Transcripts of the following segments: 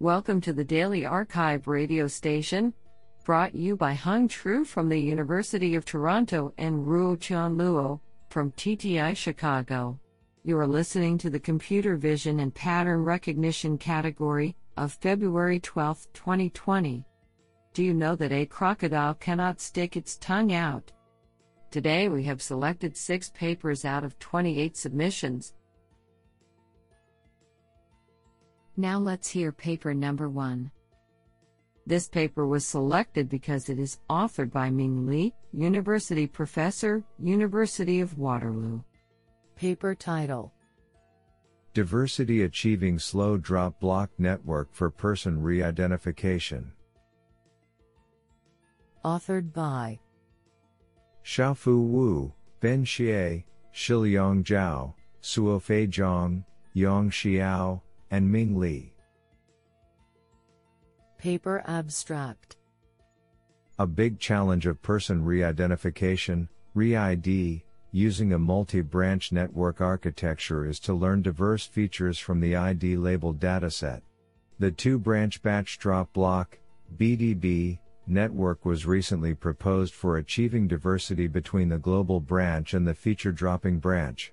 Welcome to the Daily arXiv radio station, brought you by Hung Tru from the University of Toronto and Ruotian Luo from TTI Chicago. You are listening to the Computer Vision and Pattern Recognition category of February 12, 2020. Do you know that a crocodile cannot stick its tongue out? Today we have selected six papers out of 28 submissions. Now let's hear paper number one. This paper was selected because it is authored by Ming Li, University Professor, University of Waterloo. Paper title Diversity Achieving Slow Drop Block Network for Person Re-Identification. Authored by Xiaofu Wu, Ben Xie, Shiliang Zhao, Suofei Zhang, Yang Xiao, and Ming Li. Paper Abstract A big challenge of person re-identification, re-ID, using a multi-branch network architecture is to learn diverse features from the ID labeled dataset. The two-branch batch drop block, BDB, network was recently proposed for achieving diversity between the global branch and the feature dropping branch.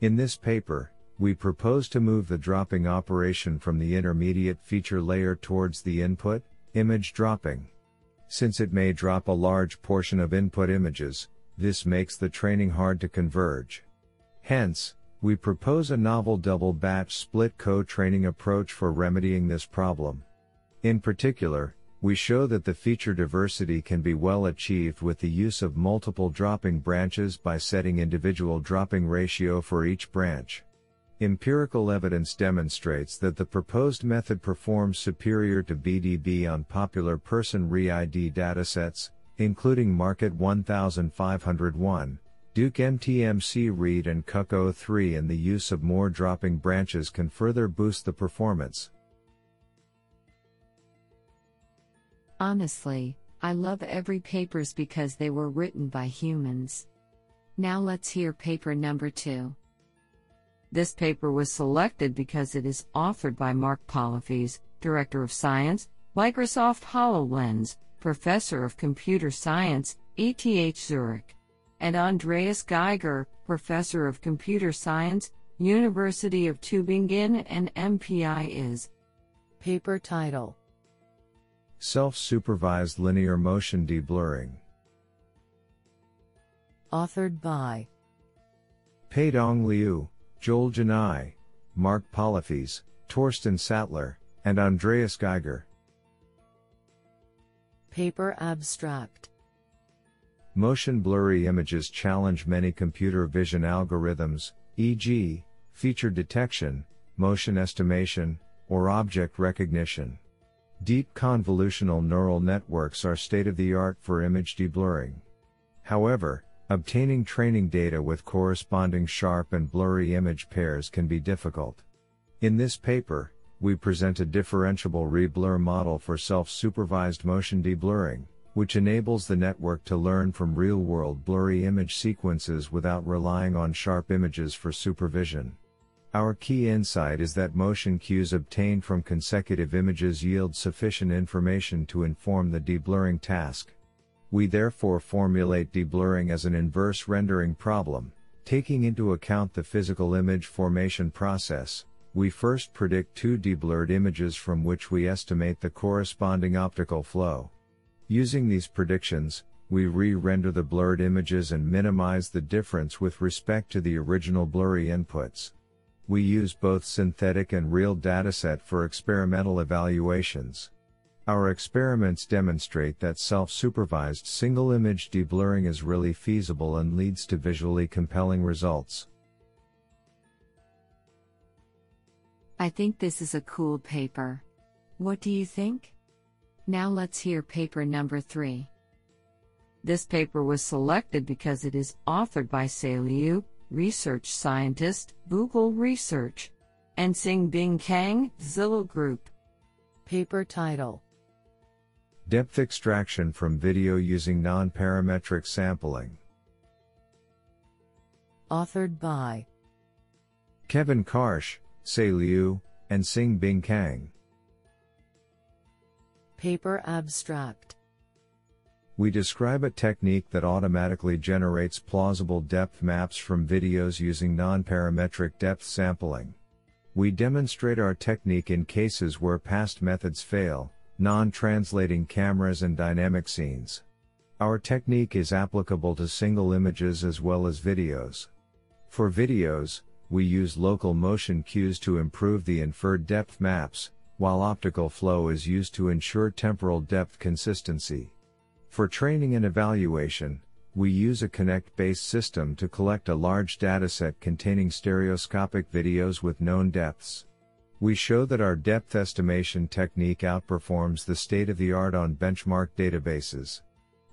In this paper, we propose to move the dropping operation from the intermediate feature layer towards the input, image dropping. Since it may drop a large portion of input images, this makes the training hard to converge. Hence, we propose a novel double batch split co-training approach for remedying this problem. In particular, we show that the feature diversity can be well achieved with the use of multiple dropping branches by setting individual dropping ratio for each branch. Empirical evidence demonstrates that the proposed method performs superior to BDB on popular person re-ID datasets, including Market 1501, DukeMTMC-reID and CUHK03 and the use of more dropping branches can further boost the performance. Honestly, I love every papers because they were written by humans. Now let's hear paper number 2. This paper was selected because it is authored by Marc Pollefeys, Director of Science, Microsoft HoloLens, Professor of Computer Science, ETH Zurich, and Andreas Geiger, Professor of Computer Science, University of Tübingen and MPI is. Paper title Self-supervised linear motion deblurring. Authored by Peidong Liu, Joel Janai, Marc Pollefeys, Torsten Sattler, and Andreas Geiger. Paper Abstract Motion blurry images challenge many computer vision algorithms, e.g., feature detection, motion estimation, or object recognition. Deep convolutional neural networks are state of the art for image deblurring. However, Obtaining training data with corresponding sharp and blurry image pairs can be difficult. In this paper, we present a differentiable reblur model for self-supervised motion deblurring, which enables the network to learn from real-world blurry image sequences without relying on sharp images for supervision. Our key insight is that motion cues obtained from consecutive images yield sufficient information to inform the deblurring task. We therefore formulate deblurring as an inverse rendering problem, taking into account the physical image formation process. We first predict two deblurred images from which we estimate the corresponding optical flow. Using these predictions, we re-render the blurred images and minimize the difference with respect to the original blurry inputs. We use both synthetic and real dataset for experimental evaluations. Our experiments demonstrate that self-supervised single-image deblurring is really feasible and leads to visually compelling results. I think this is a cool paper. What do you think? Now let's hear paper number 3. This paper was selected because it is authored by Ce Liu, research scientist, Google Research, and Sing Bing Kang, Zillow Group. Paper title Depth extraction from video using non-parametric sampling. Authored by Kevin Karsch, Ce Liu, and Sing Bing Kang. Paper Abstract We describe a technique that automatically generates plausible depth maps from videos using non-parametric depth sampling. We demonstrate our technique in cases where past methods fail, non-translating cameras and dynamic scenes. Our technique is applicable to single images as well as videos. For videos, we use local motion cues to improve the inferred depth maps, while optical flow is used to ensure temporal depth consistency. For training and evaluation, we use a Kinect-based system to collect a large dataset containing stereoscopic videos with known depths. We show that our depth estimation technique outperforms the state-of-the-art on benchmark databases.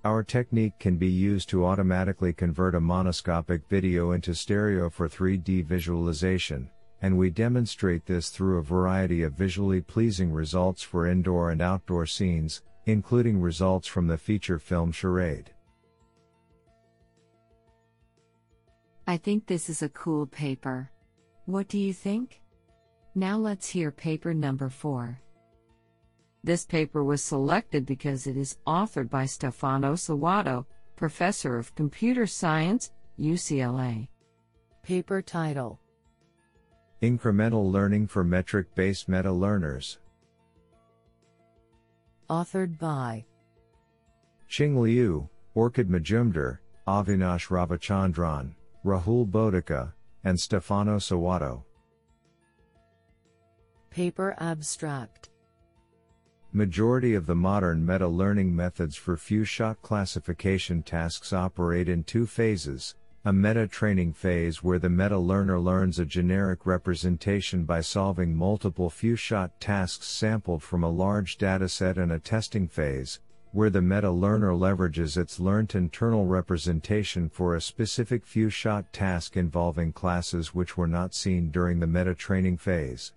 Our technique can be used to automatically convert a monoscopic video into stereo for 3D visualization, and we demonstrate this through a variety of visually pleasing results for indoor and outdoor scenes, including results from the feature film Charade. I think this is a cool paper. What do you think? Now let's hear paper number 4. This paper was selected because it is authored by Stefano Soatto, Professor of Computer Science, UCLA. Paper title Incremental Learning for Metric Based Meta Learners. Authored by Qing Liu, Orchid Majumder, Avinash Ravichandran, Rahul Bhotika, and Stefano Soatto. Paper Abstract Majority of the modern meta-learning methods for few-shot classification tasks operate in two phases, a meta-training phase where the meta-learner learns a generic representation by solving multiple few-shot tasks sampled from a large dataset and a testing phase, where the meta-learner leverages its learnt internal representation for a specific few-shot task involving classes which were not seen during the meta-training phase.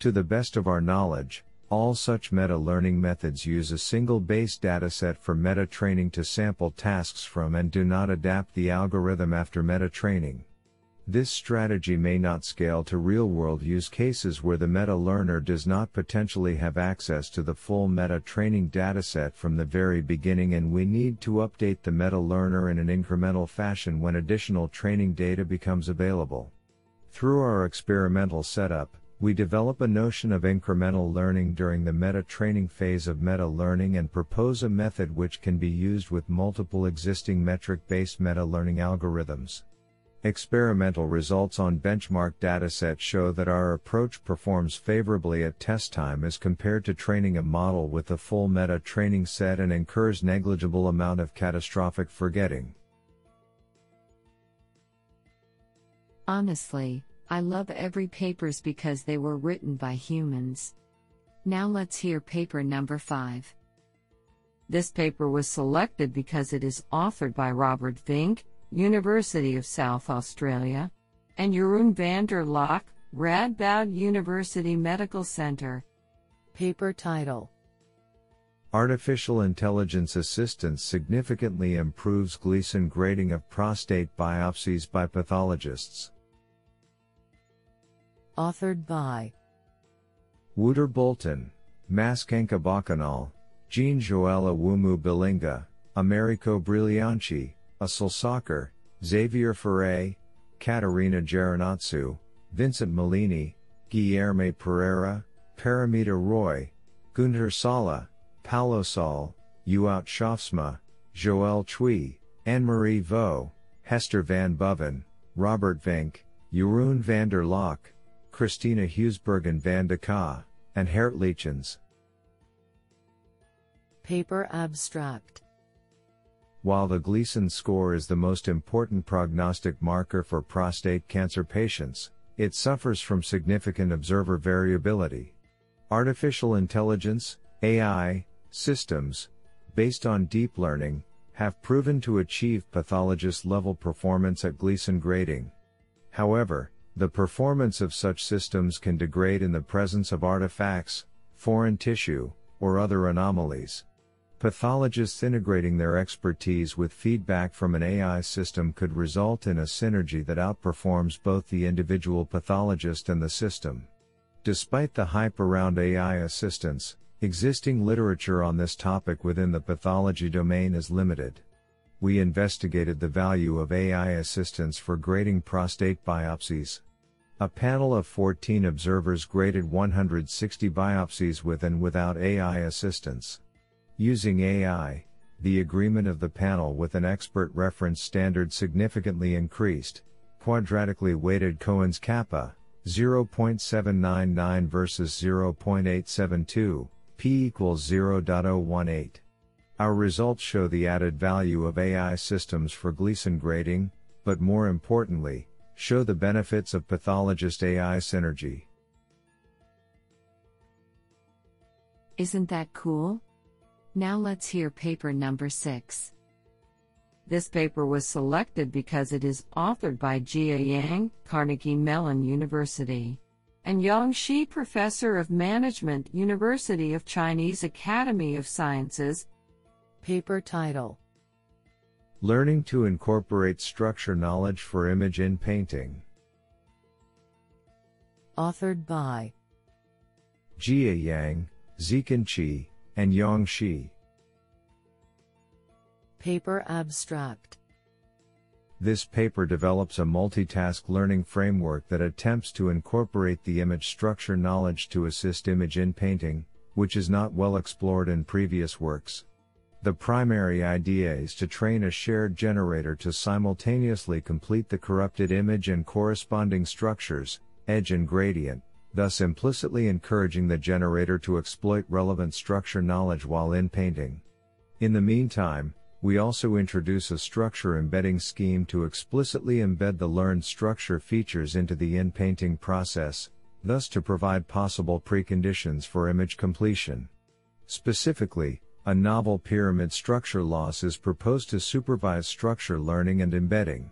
To the best of our knowledge, all such meta-learning methods use a single base dataset for meta-training to sample tasks from and do not adapt the algorithm after meta-training. This strategy may not scale to real-world use cases where the meta-learner does not potentially have access to the full meta-training dataset from the very beginning and we need to update the meta-learner in an incremental fashion when additional training data becomes available. Through our experimental setup, we develop a notion of incremental learning during the meta training phase of meta learning and propose a method which can be used with multiple existing metric based meta learning algorithms. Experimental results on benchmark datasets show that our approach performs favorably at test time as compared to training a model with a full meta training set and incurs negligible amount of catastrophic forgetting. Honestly, I love every papers because they were written by humans. Now let's hear paper number 5. This paper was selected because it is authored by Robert Vink, University of South Australia, and Jeroen van der Laak, Radboud University Medical Center. Paper title Artificial intelligence assistance significantly improves Gleason grading of prostate biopsies by pathologists. Authored by Wouter Bulten, Maschenka Balkenhol, Jean Joella Wumu Bilinga, Américo Brilhante, Asul Soccer, Xavier Farré, Katerina Geronatsiou, Vincent Molinié, Guilherme Pereira, Paromita Roy, Gunther Sala, Paulo Sol, Ewout Schaafsma, Joëlle Tschui, Anne-Marie Vos, Hester van Boven, Robert Vink, Jeroen van der Laak, Christina Hulsbergen-van de Kaa, and Geert Litjens. Paper Abstract While the Gleason score is the most important prognostic marker for prostate cancer patients, it suffers from significant observer variability. Artificial intelligence, AI, systems, based on deep learning, have proven to achieve pathologist level performance at Gleason grading. However, the performance of such systems can degrade in the presence of artifacts, foreign tissue, or other anomalies. Pathologists integrating their expertise with feedback from an AI system could result in a synergy that outperforms both the individual pathologist and the system. Despite the hype around AI assistance, Existing literature on this topic within the pathology domain is limited. We investigated the value of AI assistance for grading prostate biopsies. A panel of 14 observers graded 160 biopsies with and without AI assistance. Using AI, the agreement of the panel with an expert reference standard significantly increased. Quadratically weighted Cohen's kappa, 0.799 versus 0.872, p equals 0.018. Our results show the added value of AI systems for Gleason grading, but more importantly, show the benefits of pathologist AI synergy. Isn't that cool? Now let's hear paper number 6. This paper was selected because it is authored by Jia Yang, Carnegie Mellon University, and Yang Shi, Professor of Management, University of Chinese Academy of Sciences. Paper title Learning to incorporate structure knowledge for image inpainting. Authored by Jia Yang, Zhiquan Qi, and Yang Shi. Paper abstract This paper develops a multitask learning framework that attempts to incorporate the image structure knowledge to assist image inpainting, which is not well explored in previous works. The primary idea is to train a shared generator to simultaneously complete the corrupted image and corresponding structures, edge and gradient, thus implicitly encouraging the generator to exploit relevant structure knowledge while inpainting. In the meantime, we also introduce a structure embedding scheme to explicitly embed the learned structure features into the inpainting process, thus to provide possible preconditions for image completion. Specifically, a novel pyramid structure loss is proposed to supervise structure learning and embedding.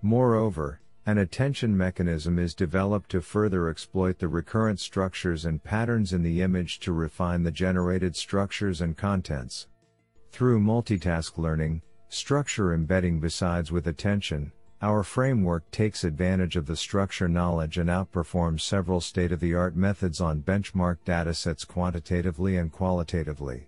Moreover, an attention mechanism is developed to further exploit the recurrent structures and patterns in the image to refine the generated structures and contents. Through multitask learning, structure embedding besides with attention, our framework takes advantage of the structure knowledge and outperforms several state of the art methods on benchmark datasets quantitatively and qualitatively.